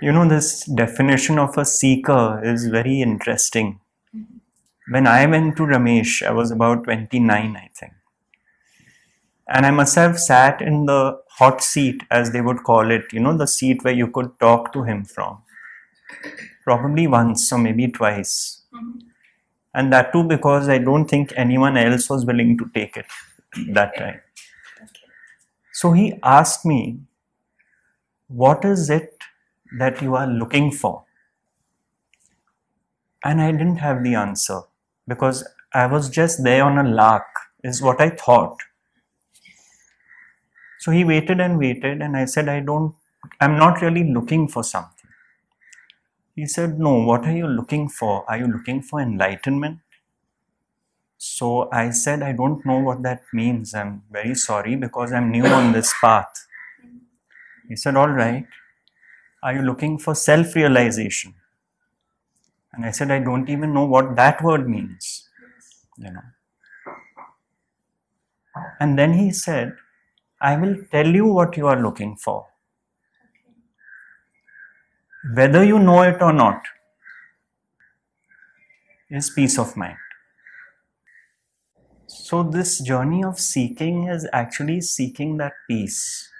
You know, this definition of a seeker is very interesting. Mm-hmm. When I went to Ramesh, I was about 29, I think. And I must have sat in the hot seat, as they would call it, you know, the seat where you could talk to him from. Probably once or maybe twice. Mm-hmm. And that too because I don't think anyone else was willing to take it that time. So he asked me, What is it that you are looking for? And I didn't have the answer because I was just there on a lark, is what I thought. So he waited and waited, and I said, I don't, I'm not really looking for something. He said, No, what are you looking for? Are you looking for enlightenment? So I said, I don't know what that means. I'm very sorry because I'm new on this path. He said, All right. Are you looking for self realization? And I said, I don't even know what that word means. You know. And then he said, I will tell you what you are looking for. Whether you know it or not, is peace of mind. So, this journey of seeking is actually seeking that peace.